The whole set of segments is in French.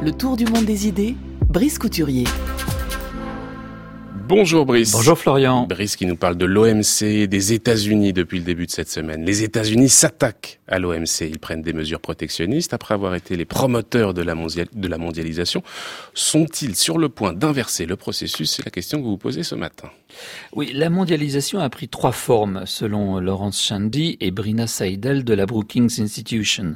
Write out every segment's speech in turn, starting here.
Le tour du monde des idées, Brice Couturier. Bonjour Brice. Bonjour Florian. Brice qui nous parle de l'OMC des États-Unis depuis le début de cette semaine. Les États-Unis s'attaquent à l'OMC. Ils prennent des mesures protectionnistes après avoir été les promoteurs de la, de la mondialisation. Sont-ils sur le point d'inverser le processus? C'est la question que vous vous posez ce matin. Oui, la mondialisation a pris trois formes selon Laurence Shandy et Brina Seidel de la Brookings Institution.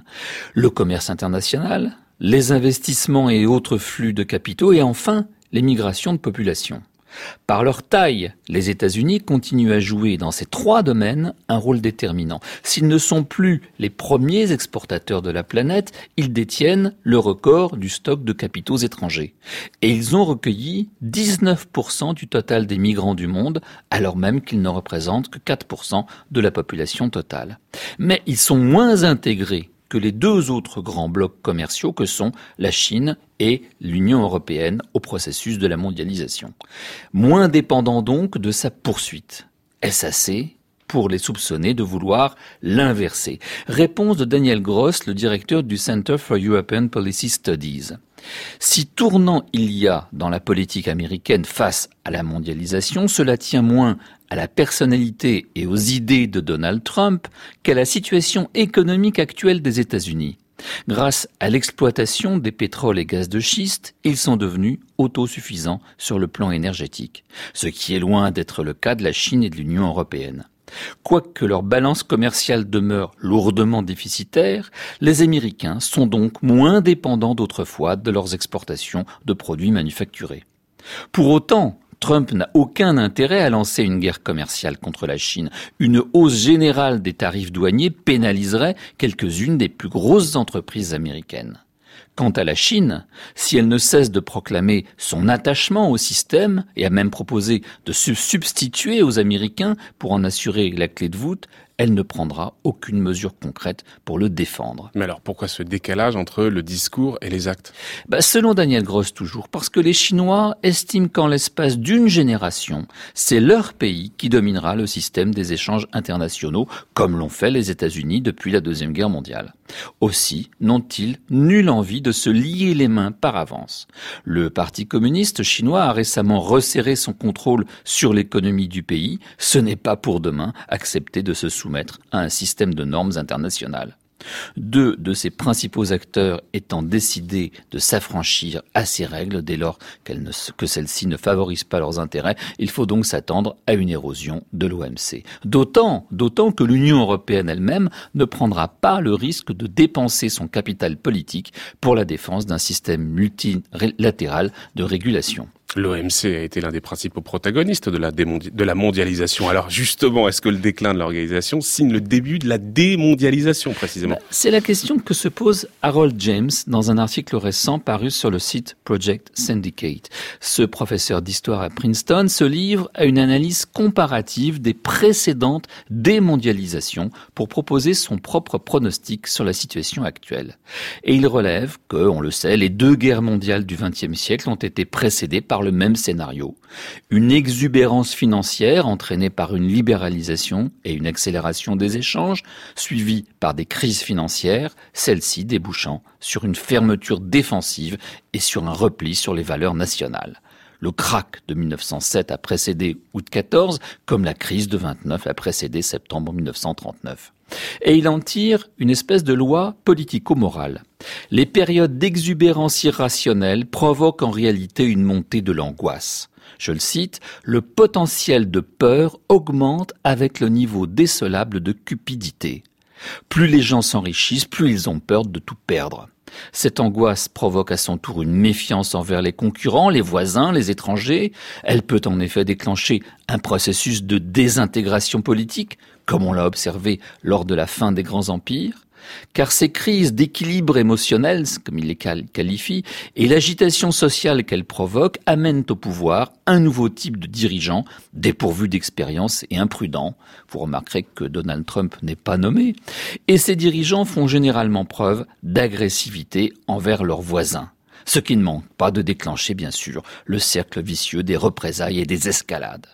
Le commerce international, les investissements et autres flux de capitaux et enfin les migrations de population. Par leur taille, les États-Unis continuent à jouer dans ces trois domaines un rôle déterminant. S'ils ne sont plus les premiers exportateurs de la planète, ils détiennent le record du stock de capitaux étrangers. Et ils ont recueilli 19% du total des migrants du monde, alors même qu'ils ne représentent que 4% de la population totale. Mais ils sont moins intégrés que les deux autres grands blocs commerciaux que sont la Chine et l'Union européenne au processus de la mondialisation. Moins dépendant donc de sa poursuite. Est-ce assez pour les soupçonner de vouloir l'inverser Réponse de Daniel Gross, le directeur du Center for European Policy Studies. Si tournant il y a dans la politique américaine face à la mondialisation, cela tient moins à la personnalité et aux idées de Donald Trump qu'à la situation économique actuelle des États-Unis. Grâce à l'exploitation des pétroles et gaz de schiste, ils sont devenus autosuffisants sur le plan énergétique, ce qui est loin d'être le cas de la Chine et de l'Union européenne. Quoique leur balance commerciale demeure lourdement déficitaire, les Américains sont donc moins dépendants d'autrefois de leurs exportations de produits manufacturés. Pour autant, Trump n'a aucun intérêt à lancer une guerre commerciale contre la Chine. Une hausse générale des tarifs douaniers pénaliserait quelques-unes des plus grosses entreprises américaines. Quant à la Chine, si elle ne cesse de proclamer son attachement au système et a même proposé de se substituer aux Américains pour en assurer la clé de voûte, elle ne prendra aucune mesure concrète pour le défendre. Mais alors pourquoi ce décalage entre le discours et les actes? Bah, Selon Daniel Gross toujours, parce que les Chinois estiment qu'en l'espace d'une génération, c'est leur pays qui dominera le système des échanges internationaux, comme l'ont fait les États-Unis depuis la Deuxième Guerre mondiale. Aussi n'ont-ils nulle envie de se lier les mains par avance. Le Parti communiste chinois a récemment resserré son contrôle sur l'économie du pays. Ce n'est pas pour demain accepter de se soumettre à un système de normes internationales. Deux de ses principaux acteurs étant décidés de s'affranchir à ces règles dès lors que celles-ci ne favorisent pas leurs intérêts, il faut donc s'attendre à une érosion de l'OMC. D'autant, d'autant que l'Union européenne elle-même ne prendra pas le risque de dépenser son capital politique pour la défense d'un système multilatéral de régulation. L'OMC a été l'un des principaux protagonistes de la, de la mondialisation. Alors justement, est-ce que le déclin de l'organisation signe le début de la démondialisation précisément? Bah, C'est la question que se pose Harold James dans un article récent paru sur le site Project Syndicate. Ce professeur d'histoire à Princeton se livre à une analyse comparative des précédentes démondialisations pour proposer son propre pronostic sur la situation actuelle. Et il relève que, on le sait, les deux guerres mondiales du XXe siècle ont été précédées le même scénario. Une exubérance financière entraînée par une libéralisation et une accélération des échanges, suivie par des crises financières, celles-ci débouchant sur une fermeture défensive et sur un repli sur les valeurs nationales. Le crack de 1907 a précédé août 14, comme la crise de 29 a précédé septembre 1939. Et il en tire une espèce de loi politico-morale. Les périodes d'exubérance irrationnelle provoquent en réalité une montée de l'angoisse. Je le cite, le potentiel de peur augmente avec le niveau décelable de cupidité. Plus les gens s'enrichissent, plus ils ont peur de tout perdre. Cette angoisse provoque à son tour une méfiance envers les concurrents, les voisins, les étrangers. Elle peut en effet déclencher un processus de désintégration politique, comme on l'a observé lors de la fin des grands empires car ces crises d'équilibre émotionnel, comme il les qualifie, et l'agitation sociale qu'elles provoquent amènent au pouvoir un nouveau type de dirigeant dépourvu d'expérience et imprudent. Vous remarquerez que Donald Trump n'est pas nommé. Et ces dirigeants font généralement preuve d'agressivité envers leurs voisins. Ce qui ne manque pas de déclencher, bien sûr, le cercle vicieux des représailles et des escalades.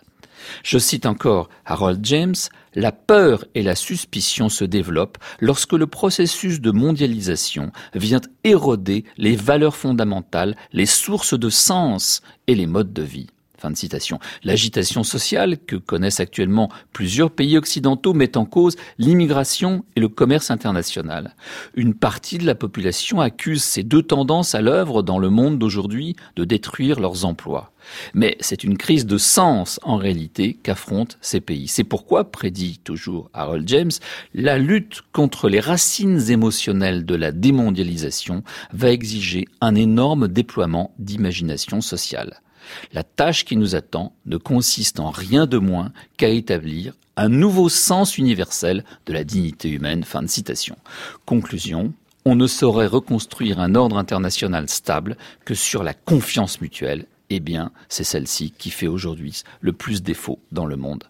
Je cite encore Harold James, la peur et la suspicion se développent lorsque le processus de mondialisation vient éroder les valeurs fondamentales, les sources de sens et les modes de vie. L'agitation sociale que connaissent actuellement plusieurs pays occidentaux met en cause l'immigration et le commerce international. Une partie de la population accuse ces deux tendances à l'œuvre dans le monde d'aujourd'hui de détruire leurs emplois. Mais c'est une crise de sens en réalité qu'affrontent ces pays. C'est pourquoi, prédit toujours Harold James, la lutte contre les racines émotionnelles de la démondialisation va exiger un énorme déploiement d'imagination sociale. La tâche qui nous attend ne consiste en rien de moins qu'à établir un nouveau sens universel de la dignité humaine. Fin de citation. Conclusion. On ne saurait reconstruire un ordre international stable que sur la confiance mutuelle. Eh bien, c'est celle-ci qui fait aujourd'hui le plus défaut dans le monde